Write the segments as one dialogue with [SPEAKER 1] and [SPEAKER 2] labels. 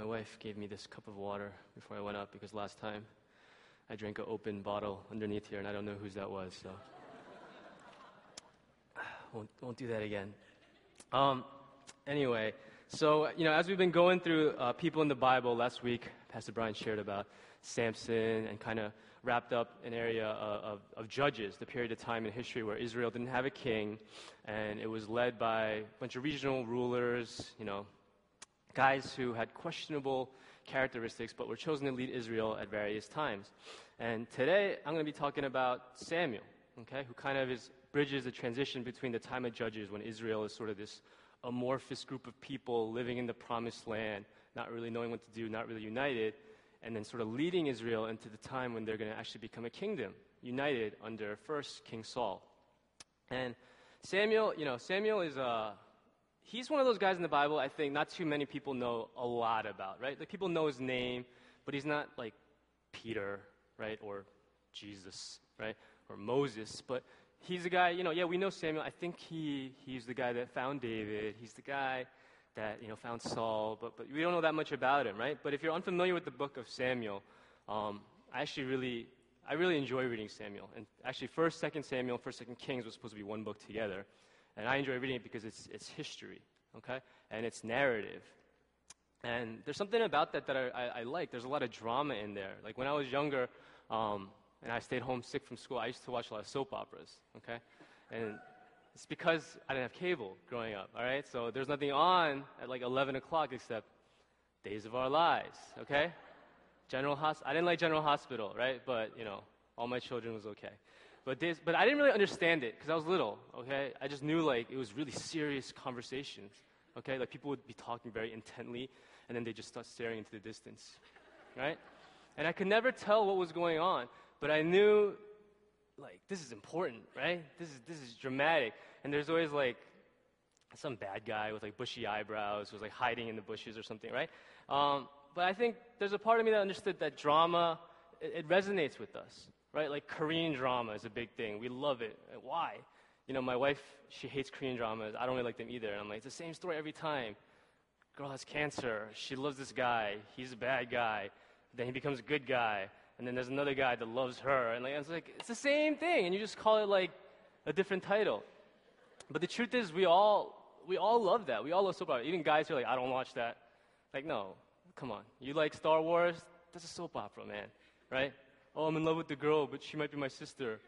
[SPEAKER 1] my wife gave me this cup of water before I went up because last time I drank an open bottle underneath here and I don't know whose that was, so. won't, won't do that again. Um, anyway, so, you know, as we've been going through uh, people in the Bible last week, Pastor Brian shared about Samson and kind of wrapped up an area of, of, of, judges, the period of time in history where Israel didn't have a king, and it was led by a bunch of regional rulers, you know, guys who had questionable characteristics but were chosen to lead Israel at various times. And today I'm going to be talking about Samuel, okay, who kind of is bridges the transition between the time of judges when Israel is sort of this amorphous group of people living in the promised land, not really knowing what to do, not really united, and then sort of leading Israel into the time when they're going to actually become a kingdom, united under first King Saul. And Samuel, you know, Samuel is a uh, he's one of those guys in the Bible I think not too many people know a lot about, right? Like people know his name, but he's not like Peter, right, or Jesus, right, or Moses, but he's the guy, you know, yeah, we know Samuel. I think he he's the guy that found David. He's the guy that you know found Saul, but but we don't know that much about him, right? But if you're unfamiliar with the book of Samuel, um, I actually really I really enjoy reading Samuel. And actually, First, Second Samuel, First, Second Kings was supposed to be one book together, and I enjoy reading it because it's it's history, okay, and it's narrative. And there's something about that that I, I, I like. There's a lot of drama in there. Like when I was younger, um, and I stayed home sick from school, I used to watch a lot of soap operas, okay? And it's because I didn't have cable growing up, all right? So there's nothing on at like 11 o'clock except Days of Our Lives, okay? General Hospital. I didn't like General Hospital, right? But, you know, all my children was okay. But, days, but I didn't really understand it because I was little, okay? I just knew like it was really serious conversations, okay? Like people would be talking very intently and then they just start staring into the distance, right? And I could never tell what was going on. But I knew, like, this is important, right? This is, this is dramatic. And there's always, like, some bad guy with, like, bushy eyebrows who's, like, hiding in the bushes or something, right? Um, but I think there's a part of me that understood that drama, it, it resonates with us, right? Like, Korean drama is a big thing. We love it. Why? You know, my wife, she hates Korean dramas. I don't really like them either. And I'm like, it's the same story every time. Girl has cancer. She loves this guy. He's a bad guy. Then he becomes a good guy and then there's another guy that loves her, and like it's like it's the same thing, and you just call it like a different title. But the truth is, we all we all love that. We all love soap opera. Even guys who are like, I don't watch that. Like, no, come on. You like Star Wars? That's a soap opera, man, right? Oh, I'm in love with the girl, but she might be my sister.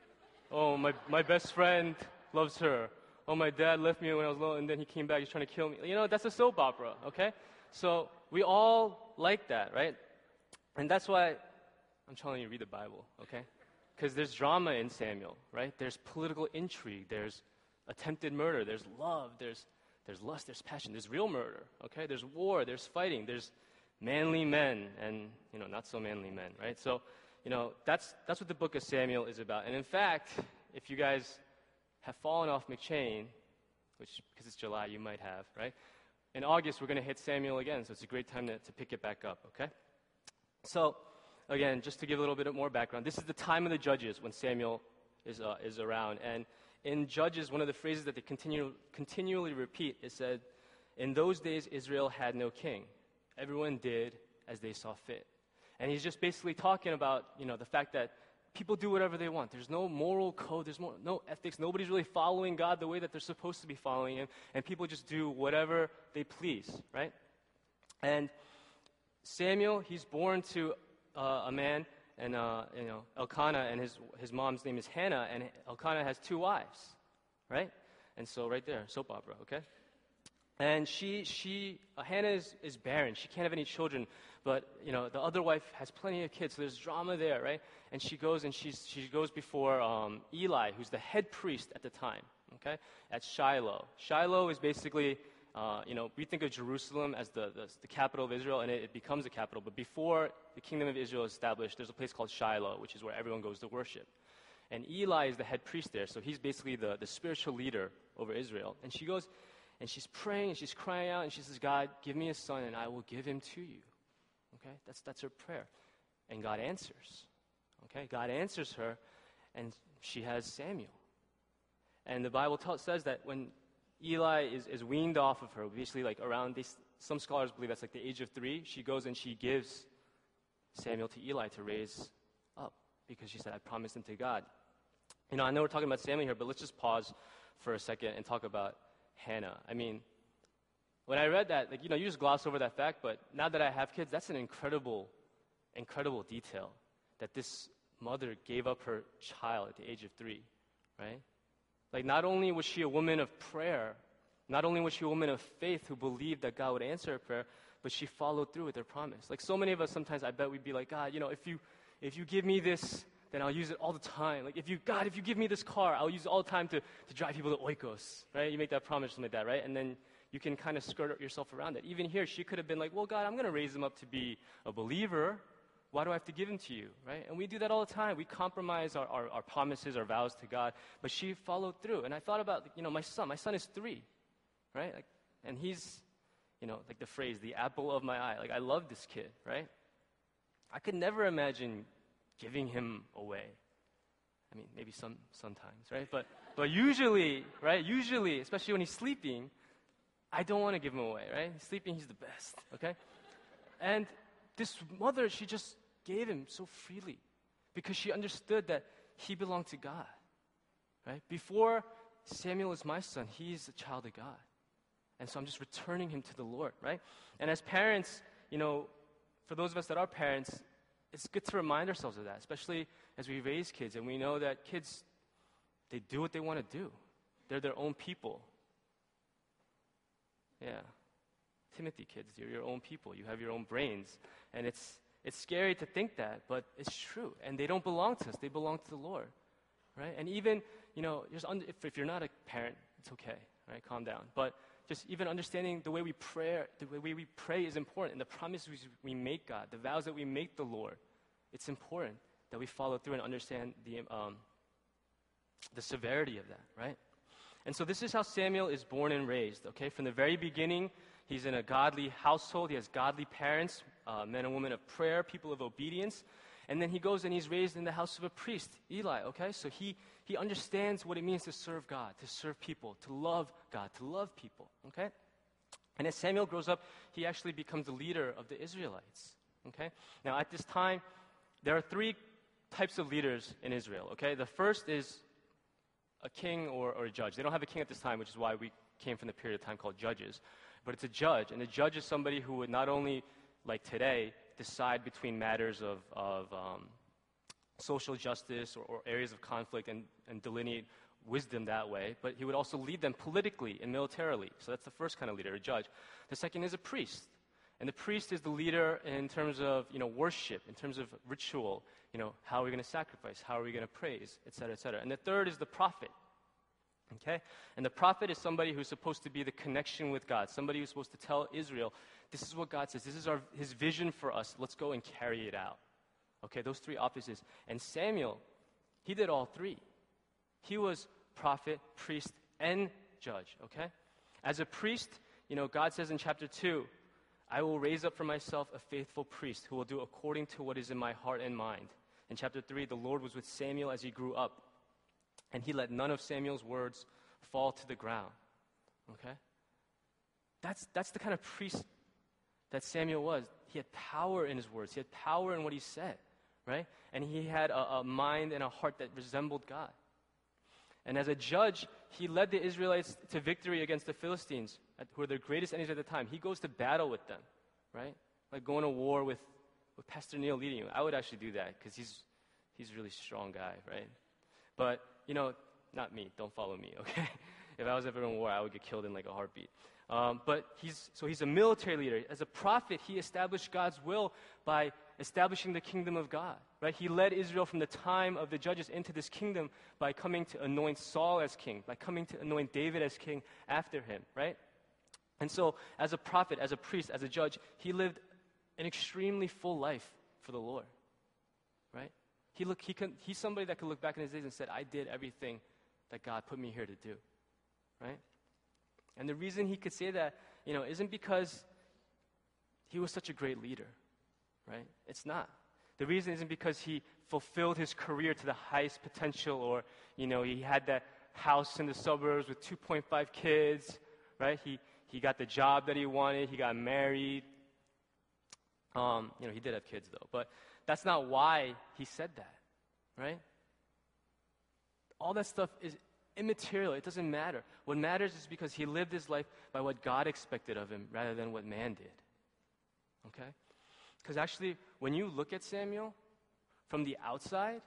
[SPEAKER 1] Oh, my my best friend loves her. Oh, my dad left me when I was little, and then he came back. He's trying to kill me. You know, that's a soap opera, okay? So we all like that, right? And that's why I'm telling you, read the Bible, okay? Because there's drama in Samuel, right? There's political intrigue, there's attempted murder, there's love, there's, there's lust, there's passion, there's real murder, okay? There's war, there's fighting, there's manly men and, you know, not so manly men, right? So, you know, that's, that's what the book of Samuel is about. And in fact, if you guys have fallen off M'Cheyne, which, because it's July, you might have, right? In August, we're going to hit Samuel again, so it's a great time to, to pick it back up, okay? So, again, just to give a little bit more background, this is the time of the judges when Samuel is, uh, is around. And in Judges, one of the phrases that they continue, continually repeat is said, In those days, Israel had no king. Everyone did as they saw fit. And he's just basically talking about, you know, the fact that people do whatever they want. There's no moral code, there's no, no ethics. Nobody's really following God the way that they're supposed to be following Him. And people just do whatever they please, right? And Samuel, he's born to uh, a man, and uh, you know Elkanah, and his his mom's name is Hannah, and Elkanah has two wives, right? And so right there, soap opera, okay? And she she uh, Hannah is, is barren; she can't have any children. But you know the other wife has plenty of kids, so there's drama there, right? And she goes and she's, she goes before um, Eli, who's the head priest at the time, okay, at Shiloh. Shiloh is basically uh, you know, we think of Jerusalem as the, the, the capital of Israel, and it, it, becomes a capital. But before the kingdom of Israel is established, there's a place called Shiloh, which is where everyone goes to worship. And Eli is the head priest there, so he's basically the, the spiritual leader over Israel. And she goes, and she's praying, and she's crying out, and she says, God, give me a son, and I will give him to you. Okay? That's, that's her prayer. And God answers. Okay? God answers her, and she has Samuel. And the Bible says that when Eli is, is weaned off of her, basically like around this some scholars believe that's like the age of three. She goes and she gives Samuel to Eli to raise up because she said, I promised him to God. You know, I know we're talking about Samuel here, but let's just pause for a second and talk about Hannah. I mean, when I read that, like, you know, you just gloss over that fact, but now that I have kids, that's an incredible, incredible detail that this mother gave up her child at the age of three, right? Like, not only was she a woman of prayer, not only was she a woman of faith who believed that God would answer her prayer, but she followed through with her promise. Like, so many of us sometimes, I bet we'd be like, God, you know, if you, if you give me this, then I'll use it all the time. Like, if you, God, if you give me this car, I'll use it all the time to, to drive people to Oikos, right? You make that promise, something like that, right? And then you can kind of skirt yourself around it. Even here, she could have been like, well, God, I'm going to raise him up to be a believer. Why do I have to give him to you, right? And we do that all the time. We compromise our, our, our promises, our vows to God. But she followed through. And I thought about, you know, my son. My son is three, right? Like, and he's, you know, like the phrase, the apple of my eye. Like, I love this kid, right? I could never imagine giving him away. I mean, maybe some sometimes, right? But but usually, right? Usually, especially when he's sleeping, I don't want to give him away, right? He's sleeping, he's the best, okay? And this mother, she just gave him so freely because she understood that he belonged to God, right? Before Samuel is my son, he's a child of God. And so I'm just returning him to the Lord, right? And as parents, you know, for those of us that are parents, it's good to remind ourselves of that, especially as we raise kids and we know that kids, they do what they want to do. They're their own people. Yeah. Timothy kids, you're your own people. You have your own brains. And it's, it's scary to think that, but it's true. And they don't belong to us, they belong to the Lord. Right? And even, you know, just under, if, if you're not a parent, it's okay. Right? Calm down. But just even understanding the way we pray, the way we pray is important, and the promises we make God, the vows that we make the Lord, it's important that we follow through and understand the, um, the severity of that, right? And so this is how Samuel is born and raised, okay? From the very beginning, he's in a godly household. He has godly parents, uh, men and women of prayer, people of obedience. And then he goes and he's raised in the house of a priest, Eli, okay? So he, he understands what it means to serve God, to serve people, to love God, to love people, okay? And as Samuel grows up, he actually becomes the leader of the Israelites, okay? Now, at this time, there are three types of leaders in Israel, okay? The first is a king or, or a judge. They don't have a king at this time, which is why we came from the period of time called judges. But it's a judge, and a judge is somebody who would not only, like today, decide between matters of, of um, social justice or, or, areas of conflict and, and delineate wisdom that way, but he would also lead them politically and militarily. So that's the first kind of leader, a judge. The second is a priest. And the priest is the leader in terms of, you know, worship, in terms of ritual, you know, how are we going to sacrifice? How are we going to praise? Et cetera, et cetera. And the third is the prophet. Okay? And the prophet is somebody who's supposed to be the connection with God, somebody who's supposed to tell Israel, this is what God says, this is our, his vision for us, let's go and carry it out. Okay, those three offices. And Samuel, he did all three. He was prophet, priest, and judge, okay? As a priest, you know, God says in chapter 2, I will raise up for myself a faithful priest who will do according to what is in my heart and mind. In chapter 3, the Lord was with Samuel as he grew up, and he let none of Samuel's words fall to the ground. Okay? That's, that's the kind of priest that Samuel was. He had power in his words, he had power in what he said, right? And he had a, a mind and a heart that resembled God. And as a judge, he led the Israelites to victory against the Philistines, who are their greatest enemies at the time. He goes to battle with them, right? Like going to war with with Pastor Neil leading you. I would actually do that because he's, he's a really strong guy, right? But, you know, not me. Don't follow me, okay? if I was ever in war, I would get killed in like a heartbeat. Um, but he's, so he's a military leader. As a prophet, he established God's will by establishing the kingdom of God, right? He led Israel from the time of the judges into this kingdom by coming to anoint Saul as king, by coming to anoint David as king after him, right? And so, as a prophet, as a priest, as a judge, he lived an extremely full life for the Lord. Right? He look, he can, he's somebody that could look back in his days and said, I did everything that God put me here to do. Right? And the reason he could say that, you know, isn't because he was such a great leader. Right? It's not. The reason isn't because he fulfilled his career to the highest potential or, you know, he had that house in the suburbs with 2.5 kids, right? He, he got the job that he wanted, he got married. Um, you know, he did have kids though, but that's not why he said that, right? All that stuff is immaterial. It doesn't matter. What matters is because he lived his life by what God expected of him rather than what man did. Okay? Because actually, when you look at Samuel from the outside,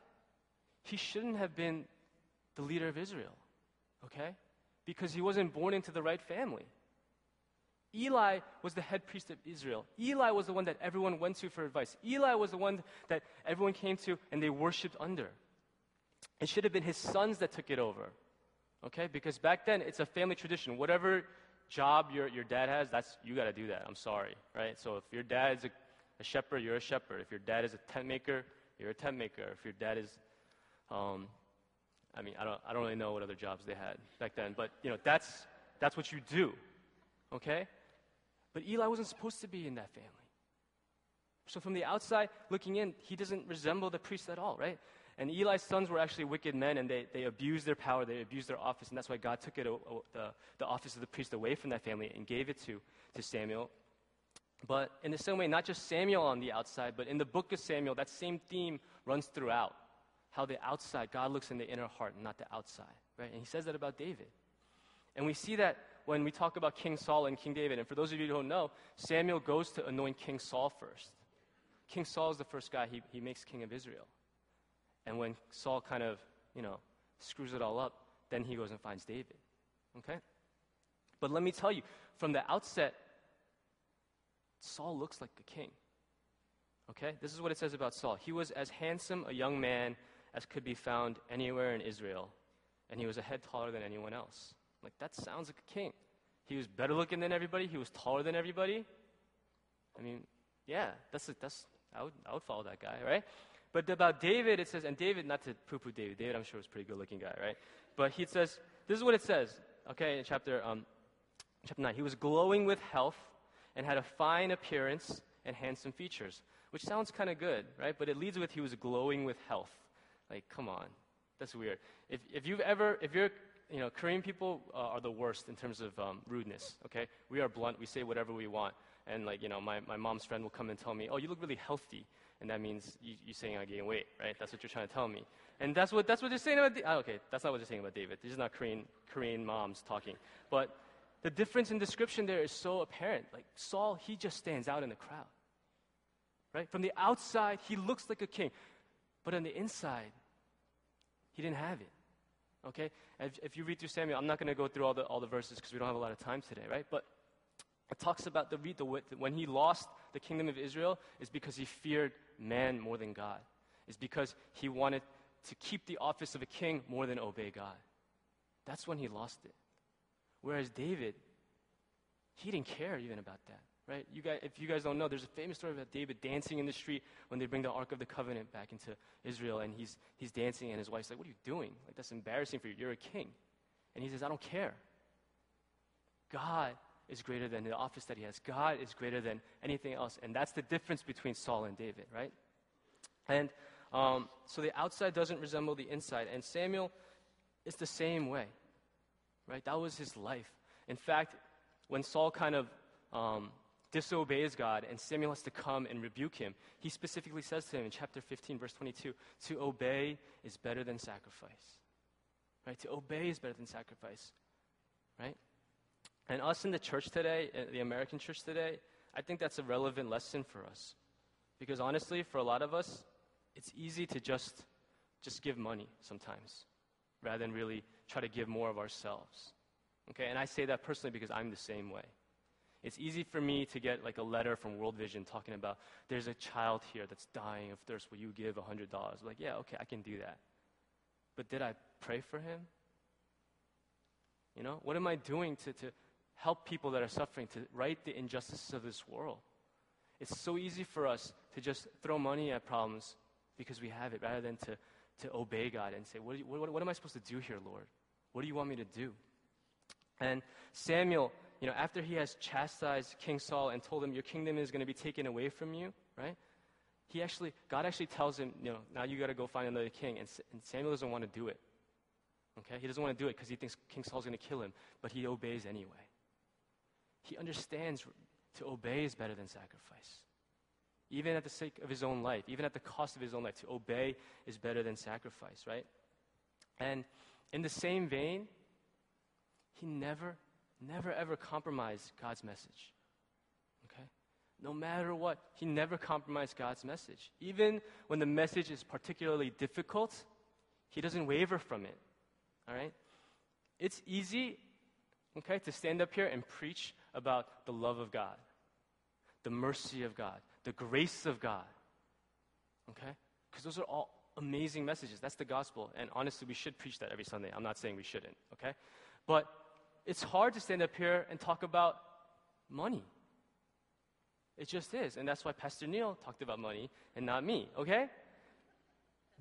[SPEAKER 1] he shouldn't have been the leader of Israel. Okay? Because he wasn't born into the right family. Eli was the head priest of Israel. Eli was the one that everyone went to for advice. Eli was the one that everyone came to and they worshiped under. It should have been his sons that took it over. Okay? Because back then it's a family tradition. Whatever job your, your dad has, that's you gotta do that. I'm sorry. Right? So if your dad is a, a shepherd, you're a shepherd. If your dad is a tent maker, you're a tent maker. If your dad is um, I mean, I don't, I don't really know what other jobs they had back then, but you know, that's, that's what you do. Okay? But Eli wasn't supposed to be in that family. So from the outside looking in, he doesn't resemble the priest at all, right? And Eli's sons were actually wicked men, and they, they abused their power, they abused their office, and that's why God took it, the, the office of the priest away from that family and gave it to, to Samuel. But in the same way, not just Samuel on the outside, but in the book of Samuel, that same theme runs throughout. How the outside, God looks in the inner heart, not the outside, right? And he says that about David. And we see that when we talk about King Saul and King David. And for those of you who don't know, Samuel goes to anoint King Saul first. King Saul is the first guy he, he makes king of Israel. And when Saul kind of, you know, screws it all up, then he goes and finds David. Okay? But let me tell you, from the outset, Saul looks like a king. Okay? This is what it says about Saul. He was as handsome a young man as could be found anywhere in Israel, and he was a head taller than anyone else. Like, that sounds like a king. He was better looking than everybody, he was taller than everybody. I mean, yeah, that's, that's I, would, I would follow that guy, right? But about David, it says, and David, not to poo poo David, David, I'm sure, was a pretty good looking guy, right? But he says, this is what it says, okay, in chapter, um, chapter 9. He was glowing with health and had a fine appearance and handsome features, which sounds kind of good, right? But it leads with he was glowing with health. Like, come on. That's weird. If, if you've ever, if you're, you know, Korean people uh, are the worst in terms of um, rudeness, okay? We are blunt. We say whatever we want. And, like, you know, my, my mom's friend will come and tell me, oh, you look really healthy. And that means you, you're saying I gain weight, right? That's what you're trying to tell me. And that's what, that's what you're saying about, oh, okay, that's not what you're saying about David. This is not Korean, Korean moms talking. But the difference in description there is so apparent. Like, Saul, he just stands out in the crowd. Right? From the outside, he looks like a king. But on the inside, he didn't have it. Okay? If, if you read through Samuel, I'm not going to go through all the, all the verses because we don't have a lot of time today, right? But it talks about the, the, when he lost the kingdom of Israel is because he feared man more than God. Is because he wanted to keep the office of a king more than obey God. That's when he lost it. Whereas David, he didn't care even about that right? You guys, if you guys don't know, there's a famous story about David dancing in the street when they bring the Ark of the Covenant back into Israel, and he's, he's dancing, and his wife's like, What are you doing? Like, that's embarrassing for you. You're a king. And he says, I don't care. God is greater than the office that he has, God is greater than anything else. And that's the difference between Saul and David, right? And um, so the outside doesn't resemble the inside. And Samuel is the same way, right? That was his life. In fact, when Saul kind of um, disobeys God and Samuel has to come and rebuke him, he specifically says to him in chapter 15, verse 22, to obey is better than sacrifice. Right? To obey is better than sacrifice. Right? And us in the church today, uh, the American church today, I think that's a relevant lesson for us. Because honestly, for a lot of us, it's easy to just just give money sometimes rather than really try to give more of ourselves. Okay? And I say that personally because I'm the same way. It's easy for me to get like a letter from World Vision talking about there's a child here that's dying of thirst. Will you give $100? Like, yeah, okay, I can do that. But did I pray for him? You know, what am I doing to, to help people that are suffering, to right the injustices of this world? It's so easy for us to just throw money at problems because we have it rather than to, to obey God and say, what, you, what, what am I supposed to do here, Lord? What do you want me to do? And Samuel you know, after he has chastised King Saul and told him, Your kingdom is going to be taken away from you, right? He actually, God actually tells him, You know, now you got to go find another king. And, and Samuel doesn't want to do it. Okay? He doesn't want to do it because he thinks King Saul's going to kill him, but he obeys anyway. he understands to obey is better than sacrifice. Even at the sake of his own life, even at the cost of his own life, to obey is better than sacrifice, right? And in the same vein, he never, never, ever compromised God's message. Okay? No matter what, he never compromised God's message. Even when the message is particularly difficult, he doesn't waver from it. All right? It's easy, okay, to stand up here and preach about the love of God, the mercy of God, the grace of God. Okay? Because those are all amazing messages. That's the gospel. And honestly, we should preach that every Sunday. I'm not saying we shouldn't, okay? But it's hard to stand up here and talk about money. It just is. And that's why Pastor Neil talked about money and not me, okay?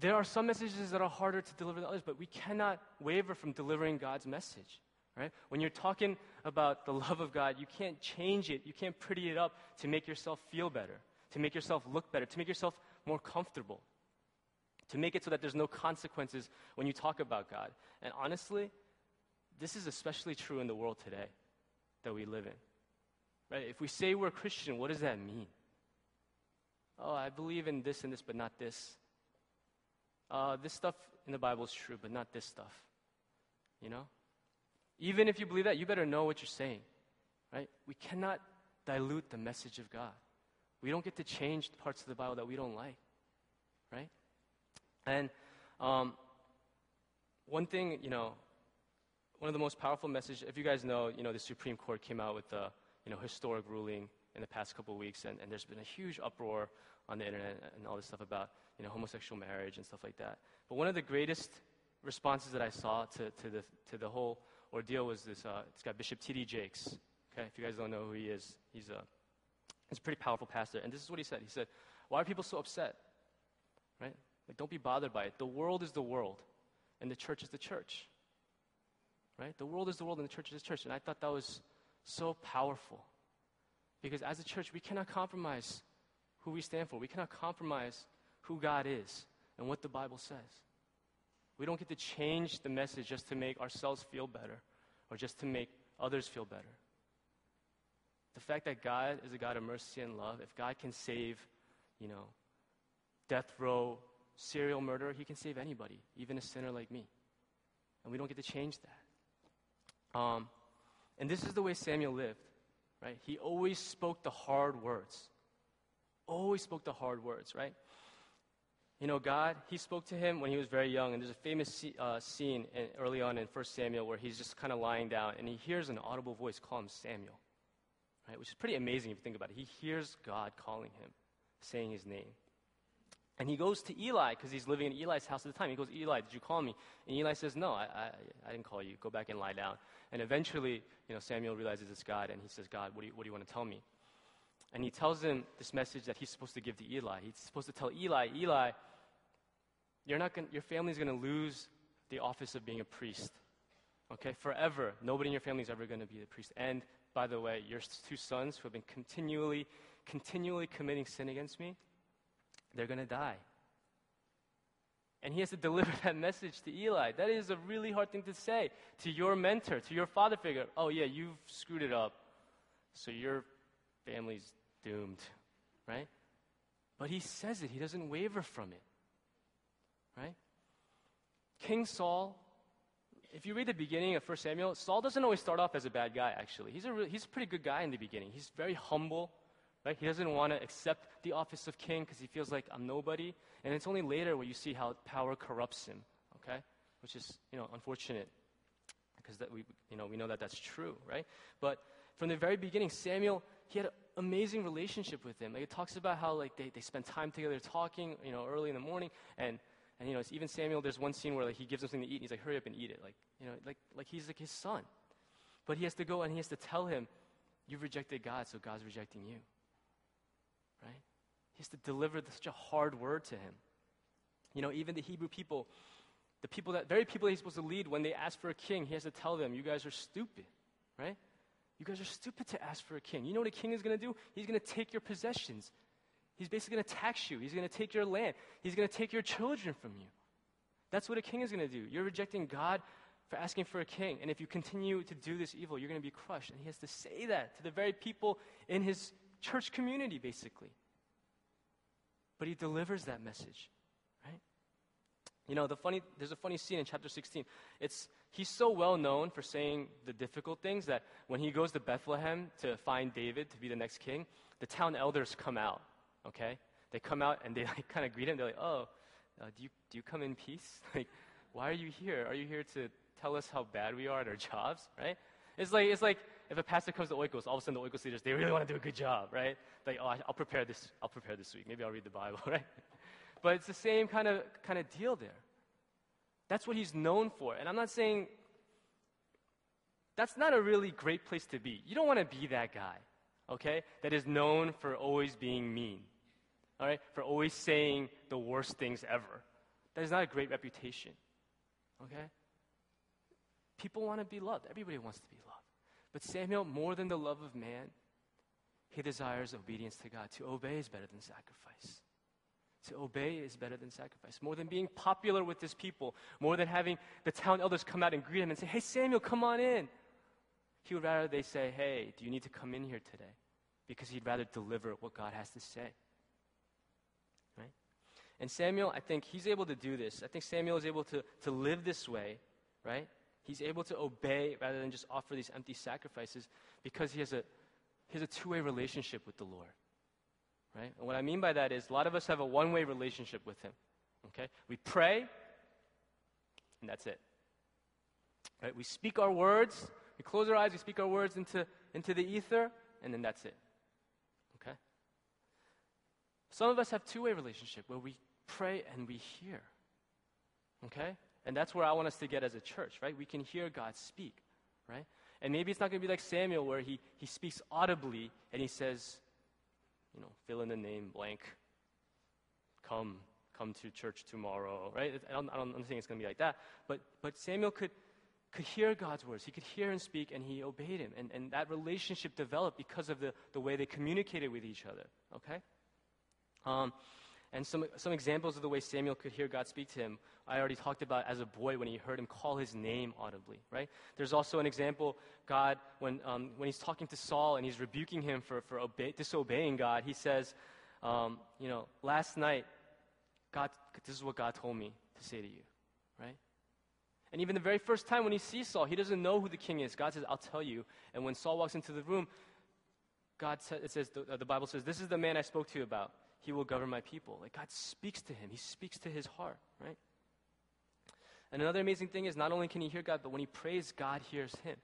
[SPEAKER 1] There are some messages that are harder to deliver than others, but we cannot waver from delivering God's message. Right? When you're talking about the love of God, you can't change it. You can't pretty it up to make yourself feel better, to make yourself look better, to make yourself more comfortable, to make it so that there's no consequences when you talk about God. And honestly, this is especially true in the world today that we live in. Right? If we say we're Christian, what does that mean? Oh, I believe in this and this, but not this. Uh, this stuff in the Bible is true, but not this stuff. You know? Even if you believe that, you better know what you're saying. Right? We cannot dilute the message of God. We don't get to change parts of the Bible that we don't like. Right? And um, one thing, you know, one of the most powerful messages, if you guys know, you know, the Supreme Court came out with a, you know, historic ruling in the past couple of weeks, and, and there's been a huge uproar on the internet and all this stuff about, you know, homosexual marriage and stuff like that. But one of the greatest responses that I saw to, to, the, to the whole ordeal was this, uh, it's got Bishop T.D. Jakes. Okay, if you guys don't know who he is, he's a, he's a pretty powerful pastor. And this is what he said. He said, why are people so upset? Right? Like, don't be bothered by it. The world is the world, and the church is the church. Right? The world is the world, and the church is the church. And I thought that was so powerful. Because as a church, we cannot compromise who we stand for. We cannot compromise who God is and what the Bible says. We don't get to change the message just to make ourselves feel better or just to make others feel better. The fact that God is a God of mercy and love, if God can save, you know, death row serial murderer, he can save anybody, even a sinner like me. And we don't get to change that. Um, and this is the way Samuel lived, right? He always spoke the hard words. Always spoke the hard words, right? You know, God, He spoke to him when he was very young, and there's a famous uh, scene in, early on in 1 Samuel where he's just kind of lying down, and he hears an audible voice call him Samuel, right? Which is pretty amazing if you think about it. He hears God calling him, saying his name. And he goes to Eli because he's living in Eli's house at the time. He goes, Eli, did you call me? And Eli says, No, I, I, I, didn't call you. Go back and lie down. And eventually, you know, Samuel realizes it's God, and he says, God, what do you, what do you want to tell me? And he tells him this message that he's supposed to give to Eli. He's supposed to tell Eli, Eli, you're not gonna, your family's going to lose the office of being a priest. Okay, forever. Nobody in your family is ever going to be a priest. And by the way, your two sons who have been continually, continually committing sin against me, they're going to die. And he has to deliver that message to Eli. That is a really hard thing to say to your mentor, to your father figure. Oh, yeah, you've screwed it up. So your family's doomed, right? But he says it, he doesn't waver from it, right? King Saul, if you read the beginning of 1 Samuel, Saul doesn't always start off as a bad guy, actually. He's a, re- he's a pretty good guy in the beginning. He's very humble, Right? He doesn't want to accept the office of king because he feels like I'm nobody. And it's only later where you see how power corrupts him, okay? Which is, you know, unfortunate because that we, you know, we know that that's true, right? But from the very beginning, Samuel, he had an amazing relationship with him. Like it talks about how like they, they spend time together talking, you know, early in the morning. And, and you know, even Samuel, there's one scene where like, he gives him something to eat and he's like, hurry up and eat it. Like, you know, like, like he's like his son. But he has to go and he has to tell him, you've rejected God, so God's rejecting you? He has to deliver such a hard word to him. You know, even the Hebrew people, the people that, very people he's supposed to lead, when they ask for a king, he has to tell them, you guys are stupid, right? You guys are stupid to ask for a king. You know what a king is going to do? He's going to take your possessions. He's basically going to tax you. He's going to take your land. He's going to take your children from you. That's what a king is going to do. You're rejecting God. for asking for a king. And if you continue to do this evil, you're going to be crushed. And he has to say that to the very people in his church community, basically. But he delivers that message, right? You know, the funny, there's a funny scene in chapter 16. It's, he's so well known for saying the difficult things that when he goes to Bethlehem to find David to be the next king, the town elders come out, okay? They come out and they like kind of greet him. They're like, oh, uh, do, you, do you come in peace? Like, why are you here? Are you here to tell us how bad we are at our jobs, right? It's like, it's like if a pastor comes to Oikos, all of a sudden the Oikos leaders, they really want to do a good job, right? Like, oh, I'll prepare this, I'll prepare this week. Maybe I'll read the Bible, right? But it's the same kind of, kind of deal there. That's what he's known for. And I'm not saying that's not a really great place to be. You don't want to be that guy, okay? That is known for always being mean, all right? For always saying the worst things ever. That is not a great reputation, okay? People want to be loved. Everybody wants to be loved. But Samuel, more than the love of man, he desires obedience to God. To obey is better than sacrifice. To obey is better than sacrifice. More than being popular with his people, more than having the town elders come out and greet him and say, Hey, Samuel, come on in. He would rather they say, Hey, do you need to come in here today? Because he'd rather deliver what God has to say. Right? And Samuel, I think he's able to do this. I think Samuel is able to, to live this way, right? He's able to obey rather than just offer these empty sacrifices because he has a, he has a two way relationship with the Lord. Right? And what I mean by that is a lot of us have a one way relationship with Him. Okay? We pray, and that's it. Right? We speak our words, we close our eyes, we speak our words into, into the ether, and then that's it. Okay? Some of us have two way relationship where we pray and we hear. Okay? And that's where I want us to get as a church, right? We can hear God speak, right? And maybe it's not going to be like Samuel where he, he speaks audibly and he says, you know, fill in the name blank. Come, come to church tomorrow, right? I don't, I don't, I'm it's going to be like that. But, but Samuel could, could hear God's words. He could hear him speak, and he obeyed him. And, and that relationship developed because of the, the way they communicated with each other, okay? Um, and some, some examples of the way Samuel could hear God speak to him, I already talked about as a boy when he heard him call his name audibly, right? There's also an example, God, when, um, when he's talking to Saul and he's rebuking him for, for obey, disobeying God, he says, um, you know, last night, God, this is what God told me to say to you, right? And even the very first time when he sees Saul, he doesn't know who the king is. God says, I'll tell you. And when Saul walks into the room, God says, it says, the, the Bible says, this is the man I spoke to you about he will govern my people. Like God speaks to him, he speaks to his heart, right? And another amazing thing is not only can he hear God, but when he prays, God hears him.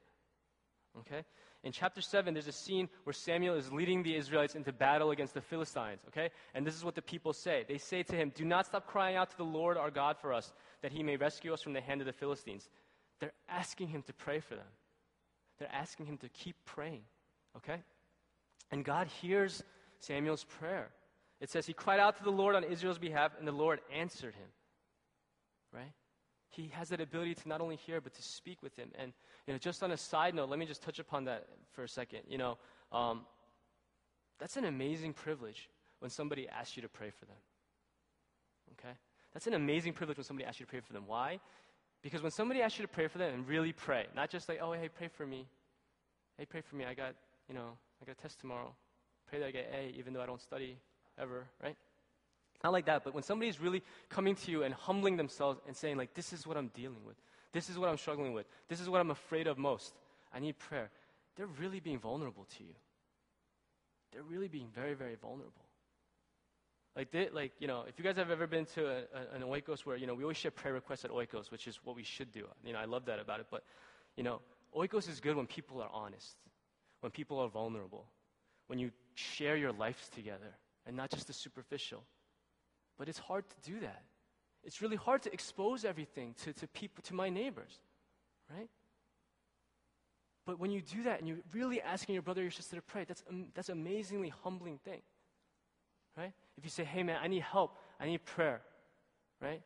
[SPEAKER 1] Okay? In chapter 7, there's a scene where Samuel is leading the Israelites into battle against the Philistines, okay? And this is what the people say. They say to him, Do not stop crying out to the Lord our God for us, that he may rescue us from the hand of the Philistines. They're asking him to pray for them. They're asking him to keep praying, okay? And God hears Samuel's prayer. It says, He cried out to the Lord on Israel's behalf, and the Lord answered him. Right? He has that ability to not only hear, but to speak with him. And, you know, just on a side note, let me just touch upon that for a second. You know, um, that's an amazing privilege when somebody asks you to pray for them. Okay? That's an amazing privilege when somebody asks you to pray for them. Why? Because when somebody asks you to pray for them and really pray, not just like, oh, hey, pray for me. Hey, pray for me. I got, you know, I got a test tomorrow. Pray that I get A, even though I don't study ever, right? Not like that, but when somebody's really coming to you and humbling themselves and saying, like, this is what I'm dealing with, this is what I'm struggling with, this is what I'm afraid of most, I need prayer, they're really being vulnerable to you. They're really being very, very vulnerable. Like, they, like you know, if you guys have ever been to a, a, an oikos where, you know, we always share prayer requests at oikos, which is what we should do. You know, I love that about it. But, you know, oikos is good when people are honest, when people are vulnerable, when you share your lives together and not just the superficial. But it's hard to do that. It's really hard to expose everything to, to people, to my neighbors, right? But when you do that and you're really asking your brother or your sister to pray, that's, um, that's an amazingly humbling thing, right? If you say, hey man, I need help, I need prayer, right?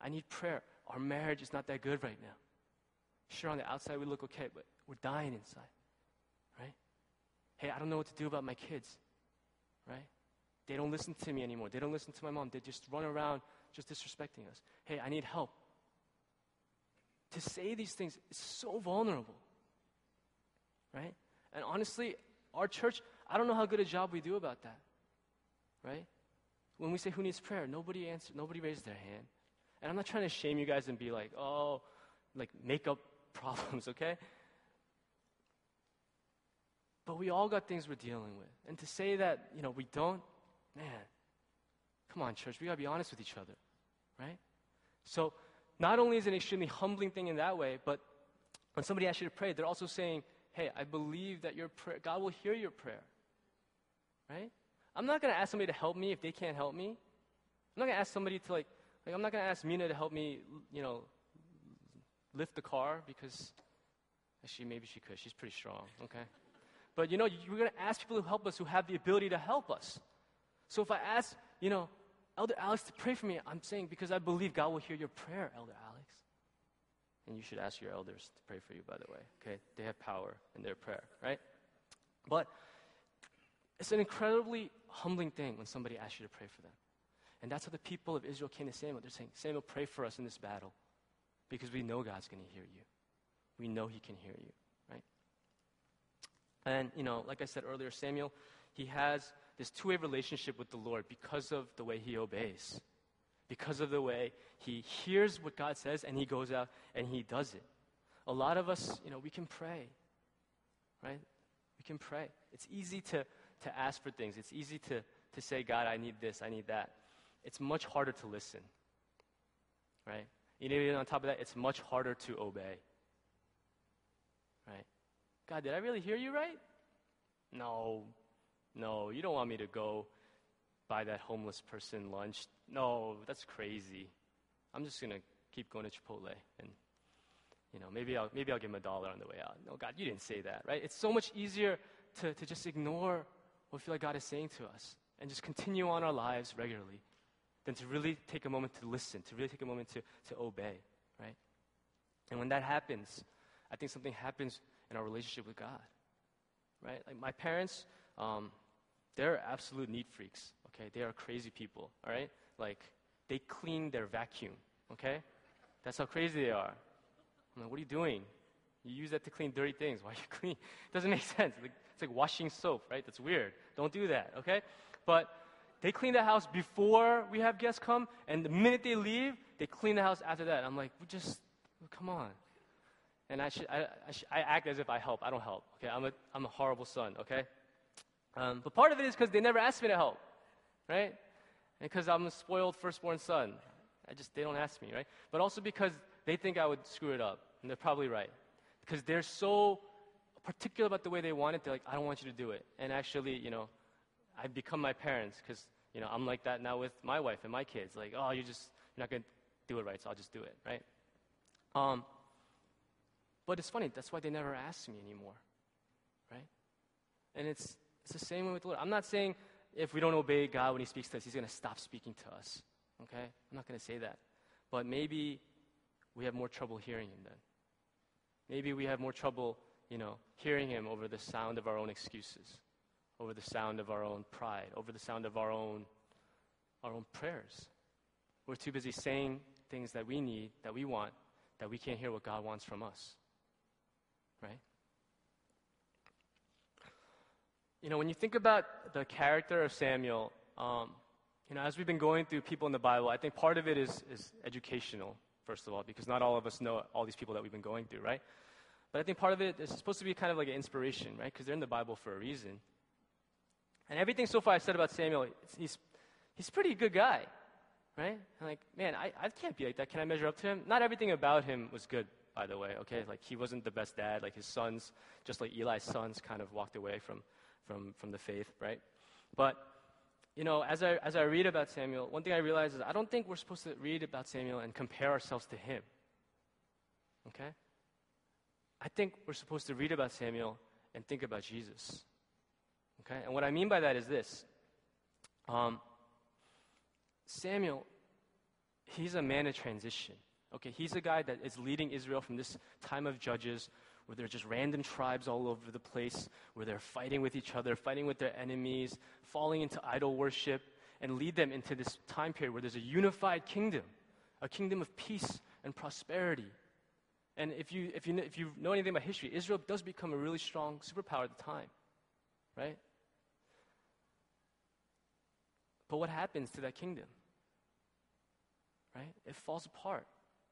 [SPEAKER 1] I need prayer. Our marriage is not that good right now. Sure, on the outside we look okay, but we're dying inside, right? Hey, I don't know what to do about my kids right? They don't listen to me anymore. They don't listen to my mom. They just run around just disrespecting us. Hey, I need help. to say these things is so vulnerable. Right? And honestly, our church, I don't know how good a job we do about that. Right? When we say who needs prayer, nobody answered, nobody raised their hand. And I'm not trying to shame you guys and be like, oh, like make up problems, okay? But we all got things we're dealing with. And to say that, you know, we don't, man, come on, church, we gotta be honest with each other, right? So not only is it an extremely humbling thing in that way, but when somebody asks you to pray, they're also saying, hey, I believe that your prayer, God will hear your prayer, right? I'm not gonna ask somebody to help me if they can't help me. I'm not gonna ask somebody to like, like I'm not gonna ask Mina to help me, you know, lift the car because she maybe she could. She's pretty strong, okay? But you know, you're going to ask people who help us who have the ability to help us. So if I ask, you know, Elder Alex to pray for me, I'm saying because I believe God will hear your prayer, Elder Alex. And you should ask your elders to pray for you, by the way. Okay? They have power in their prayer, right? But it's an incredibly humbling thing when somebody asks you to pray for them. And that's how the people of Israel came to Samuel. They're saying, Samuel, pray for us in this battle because we know God's going to hear you. We know He can hear you. And, you know, like I said earlier, Samuel, he has this two way relationship with the Lord because of the way he obeys, because of the way he hears what God says and he goes out and he does it. A lot of us, you know, we can pray, right? We can pray. It's easy to, to ask for things, it's easy to, to say, God, I need this, I need that. It's much harder to listen, right? Even on top of that, it's much harder to obey, right? God, did I really hear you right? No, no, you don't want me to go buy that homeless person lunch. No, that's crazy. I'm just gonna keep going to Chipotle and you know, maybe I'll maybe I'll give him a dollar on the way out. No, God, you didn't say that, right? It's so much easier to, to just ignore what we feel like God is saying to us and just continue on our lives regularly than to really take a moment to listen, to really take a moment to, to obey, right? And when that happens, I think something happens in our relationship with God. Right? Like my parents, um, they're absolute neat freaks. Okay, they are crazy people. All right, like they clean their vacuum. Okay, that's how crazy they are. I'm like, what are you doing? You use that to clean dirty things. Why are you clean? It doesn't make sense. Like, it's like washing soap, right? That's weird. Don't do that. Okay, but they clean the house before we have guests come, and the minute they leave, they clean the house after that. I'm like, we just, come on and I, should, I, I, should, I, act as if I help. I don't help. Okay, I'm a, I'm a horrible son. Okay, um, but part of it is because they never asked me to help, right? And because I'm a spoiled firstborn son, I just they don't ask me, right? But also because they think I would screw it up, and they're probably right, because they're so particular about the way they want it. They're like, I don't want you to do it, and actually, you know, I've become my parents because you know I'm like that now with my wife and my kids. Like, oh, you're just you're not gonna do it right, so I'll just do it, right? Um, but it's funny, that's why they never ask me anymore. Right? And it's, it's the same way with the Lord. I'm not saying if we don't obey God when He speaks to us, He's going to stop speaking to us. Okay? I'm not going to say that. But maybe we have more trouble hearing Him then. Maybe we have more trouble, you know, hearing Him over the sound of our own excuses, over the sound of our own pride, over the sound of our own, our own prayers. We're too busy saying things that we need, that we want, that we can't hear what God wants from us right? You know, when you think about the character of Samuel, um, you know, as we've been going through people in the Bible, I think part of it is, is educational, first of all, because not all of us know all these people that we've been going through, right? But I think part of it is supposed to be kind of like an inspiration, right? Because they're in the Bible for a reason. And everything so far I've said about Samuel, he's, he's a pretty good guy, right? I'm like, man, I, I can't be like that. Can I measure up to him? Not everything about him was good, by the way, okay? Like he wasn't the best dad. Like his sons, just like Eli's sons, kind of walked away from, from, from the faith, right? But, you know, as I, as I read about Samuel, one thing I realize is I don't think we're supposed to read about Samuel and compare ourselves to him, okay? I think we're supposed to read about Samuel and think about Jesus, okay? And what I mean by that is this um, Samuel, he's a man of transition. Okay, he's a guy that is leading Israel from this time of judges where there are just random tribes all over the place, where they're fighting with each other, fighting with their enemies, falling into idol worship, and lead them into this time period where there's a unified kingdom, a kingdom of peace and prosperity. And if you, if, you, if you know anything about history, Israel does become a really strong superpower at the time, right? But what happens to that kingdom? Right? It falls apart.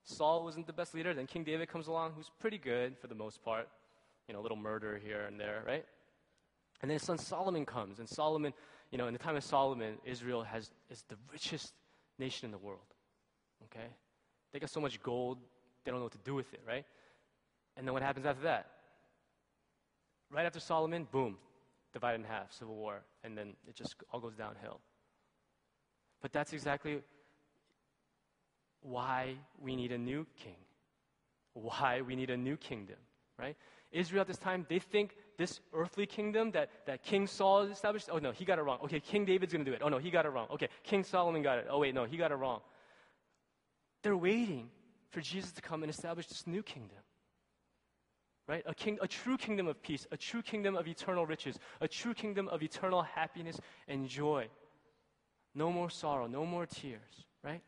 [SPEAKER 1] Saul wasn't the best leader. Then King David comes along, who's pretty good for the most part. You know, a little murder here and there, right? And then his son Solomon comes. And Solomon, you know, in the time of Solomon, Israel has, is the richest nation in the world. Okay? They got so much gold, they don't know what to do with it, right? And then what happens after that? Right after Solomon, boom, divided in half, civil war. And then it just all goes downhill. But that's exactly why we need a new king, why we need a new kingdom, right? Israel at this time, they think this earthly kingdom that, that King Saul established, oh no, he got it wrong. Okay, King David's gonna do it. Oh no, he got it wrong. Okay, King Solomon got it. Oh wait, no, he got it wrong. They're waiting for Jesus to come and establish this new kingdom. Right? A, king, a true kingdom of peace, a true kingdom of eternal riches, a true kingdom of eternal happiness and joy. No more sorrow, no more tears, right?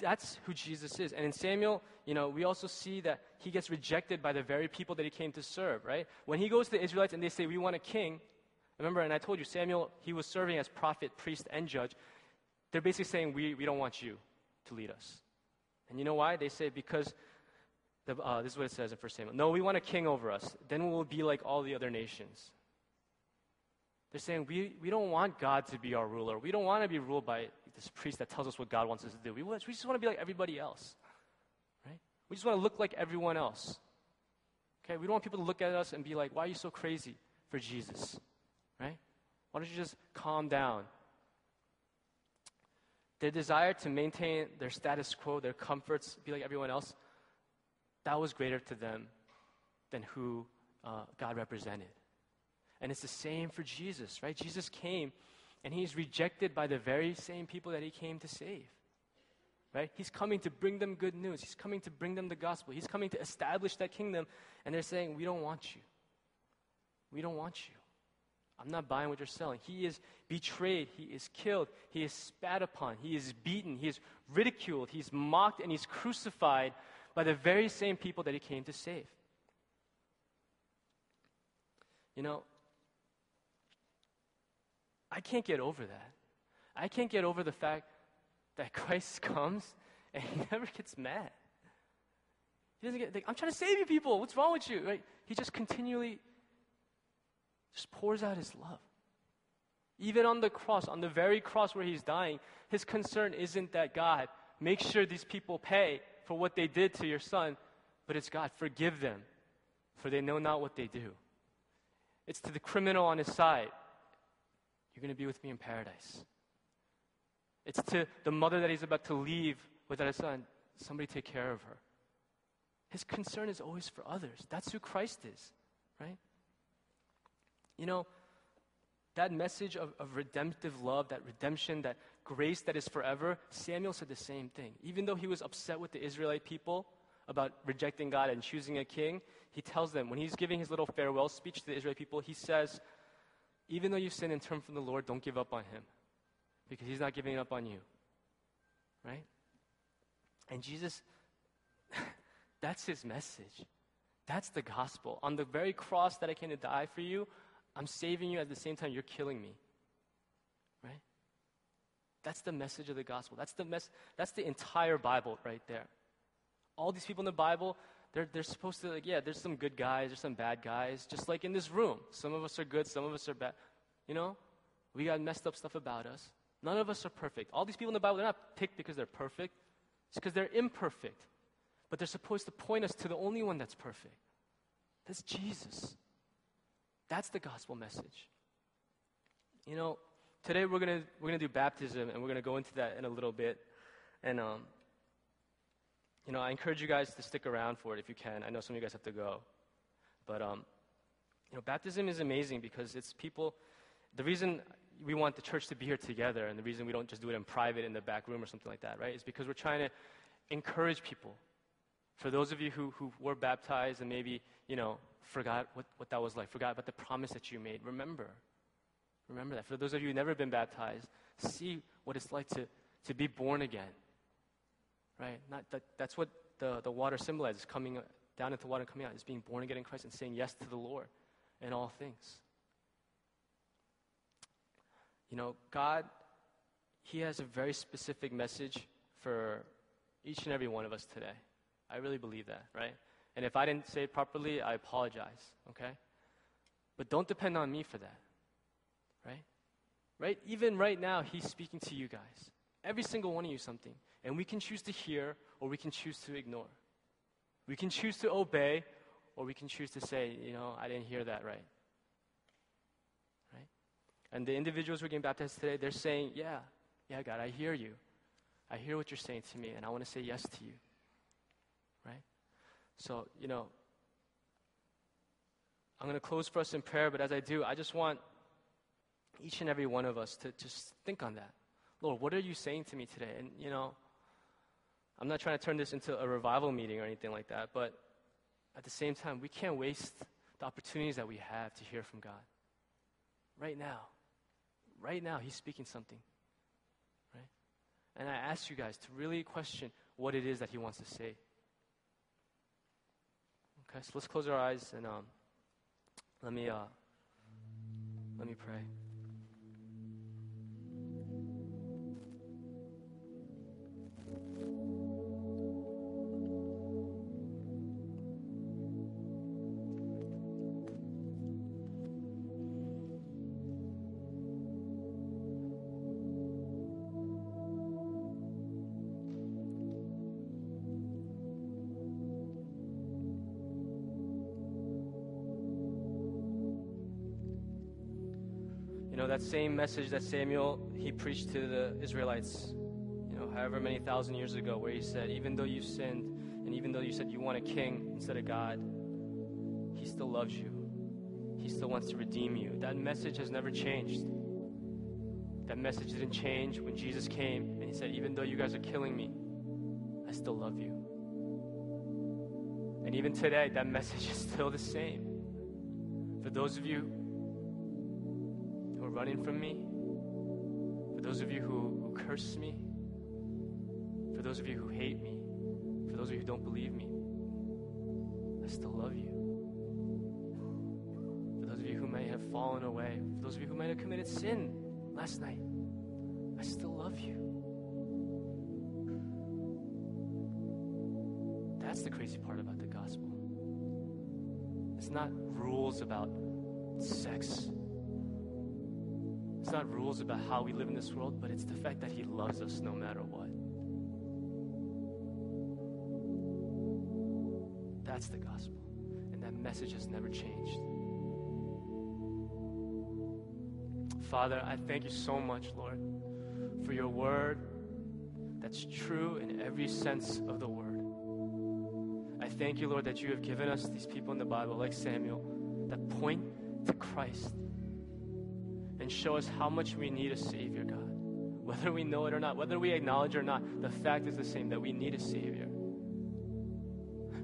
[SPEAKER 1] That's who Jesus is. And in Samuel, you know, we also see that he gets rejected by the very people that he came to serve, right? When he goes to the Israelites and they say, We want a king, remember, and I told you, Samuel, he was serving as prophet, priest, and judge. They're basically saying, We, we don't want you to lead us. And you know why? They say, Because the, uh, this is what it says in 1 Samuel. No, we want a king over us. Then we'll be like all the other nations. They're saying, we, we don't want God to be our ruler. We don't want to be ruled by this priest that tells us what God wants us to do. We, we just want to be like everybody else. Right? We just want to look like everyone else. Okay? We don't want people to look at us and be like, why are you so crazy for Jesus? Right? Why don't you just calm down? Their desire to maintain their status quo, their comforts, be like everyone else, that was greater to them than who uh, God represented. And it's the same for Jesus, right? Jesus came and he's rejected by the very same people that he came to save. Right? He's coming to bring them good news. He's coming to bring them the gospel. He's coming to establish that kingdom. And they're saying, We don't want you. We don't want you. I'm not buying what you're selling. He is betrayed. He is killed. He is spat upon. He is beaten. He is ridiculed. He's mocked and he's crucified by the very same people that he came to save. You know, I can't get over that. I can't get over the fact that Christ comes and he never gets mad. He doesn't get, like, I'm trying to save you people. What's wrong with you? Right? He just continually just pours out his love. Even on the cross, on the very cross where he's dying, his concern isn't that God, make sure these people pay for what they did to your son, but it's God, forgive them, for they know not what they do. It's to the criminal on his side, you're going to be with me in paradise. It's to the mother that he's about to leave without a son. Somebody take care of her. His concern is always for others. That's who Christ is, right? You know, that message of, of redemptive love, that redemption, that grace that is forever, Samuel said the same thing. Even though he was upset with the Israelite people about rejecting God and choosing a king, he tells them, when he's giving his little farewell speech to the Israelite people, he says, even though you sin and turn from the Lord, don't give up on Him because He's not giving up on you. Right? And Jesus, that's His message. That's the gospel. On the very cross that I came to die for you, I'm saving you at the same time you're killing me. Right? That's the message of the gospel. That's the mess that's the entire Bible right there. All these people in the Bible, they're, they're supposed to, like, yeah, there's some good guys, there's some bad guys, just like in this room. Some of us are good, some of us are bad. You know, we got messed up stuff about us. None of us are perfect. All these people in the Bible, they're not picked because they're perfect, it's because they're imperfect. But they're supposed to point us to the only one that's perfect. That's Jesus. That's the gospel message. You know, today we're gonna we're gonna do baptism, and we're gonna go into that in a little bit. And um, you know, I encourage you guys to stick around for it if you can. I know some of you guys have to go. But, um, you know, baptism is amazing because it's people, the reason we want the church to be here together and the reason we don't just do it in private in the back room or something like that, right, is because we're trying to encourage people. For those of you who, who were baptized and maybe, you know, forgot what, what that was like, forgot about the promise that you made, remember. Remember that. For those of you who've never been baptized, see what it's like to, to be born again right? Not that, that's what the, the water symbolizes coming uh, down into the water and coming out, is being born again in Christ and saying yes to the Lord in all things. You know, God, He has a very specific message for each and every one of us today. I really believe that, right? And if I didn't say it properly, I apologize, okay? But don't depend on me for that, right? Right? Even right now, He's speaking to you guys. Every single one of you something. And we can choose to hear or we can choose to ignore. We can choose to obey or we can choose to say, you know, I didn't hear that right. Right? And the individuals who are getting baptized today, they're saying, yeah, yeah, God, I hear you. I hear what you're saying to me, and I want to say yes to you. Right? So, you know, I'm going to close for us in prayer, but as I do, I just want each and every one of us to just think on that. Lord, what are you saying to me today? And, you know, I'm not trying to turn this into a revival meeting or anything like that, but at the same time, we can't waste the opportunities that we have to hear from God. Right now. Right now, He's speaking something. Right? And I ask you guys to really question what it is that He wants to say. Okay, so let's close our eyes and um, let me uh, let me pray. That same message that Samuel, he preached to the Israelites, you know, however many thousand years ago, where he said, even though you sinned, and even though you said you want a king instead of God, he still loves you. He still wants to redeem you. That message has never changed. That message didn't change when Jesus came and he said, even though you guys are killing me, I still love you. And even today, that message is still the same. For those of you running from me, for those of you who, who curse me, for those of you who hate me, for those of you who don't believe me, I still love you. For those of you who may have fallen away, for those of you who might have committed sin last night, I still love you. That's the crazy part about the gospel. It's not rules about sex it's not rules about how we live in this world, but it's the fact that He loves us no matter what. That's the gospel. And that message has never changed. Father, I thank you so much, Lord, for your word that's true in every sense of the word. I thank you, Lord, that you have given us these people in the Bible, like Samuel, that point to Christ and show us how much we need a Savior, God. Whether we know it or not, whether we acknowledge or not, the fact is the same that we need a Savior.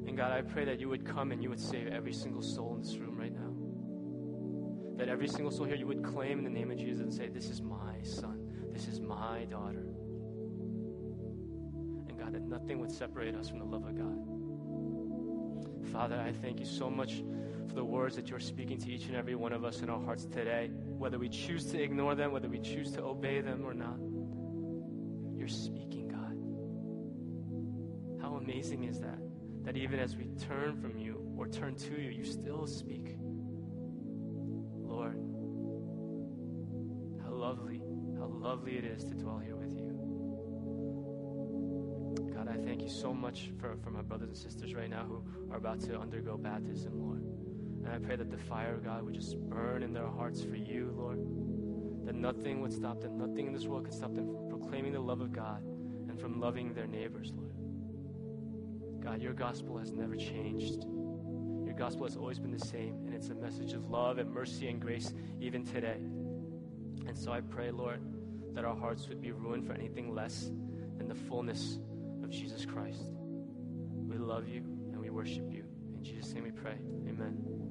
[SPEAKER 1] And God, I pray that you would come and you would save every single soul in this room right now. That every single soul here you would claim in the name of Jesus and say, This is my son, this is my daughter. And God, that nothing would separate us from the love of God. Father, I thank you so much for the words that you're speaking to each and every one of us in our hearts today, whether we choose to ignore them, whether we choose to obey them or not. You're speaking, God. How amazing is that? That even as we turn from you or turn to you, you still speak. Lord, how lovely, how lovely it is to dwell here with you. God, I thank you so much for, for my brothers and sisters right now who are about to undergo baptism, Lord. And I pray that the fire of God would just burn in their hearts for you, Lord. That nothing would stop them, nothing in this world could stop them from proclaiming the love of God and from loving their neighbors, Lord. God, your gospel has never changed. Your gospel has always been the same, and it's a message of love and mercy and grace even today. And so I pray, Lord, that our hearts would be ruined for anything less than the fullness of Jesus Christ. We love you and we worship you. In Jesus' name we pray. Amen.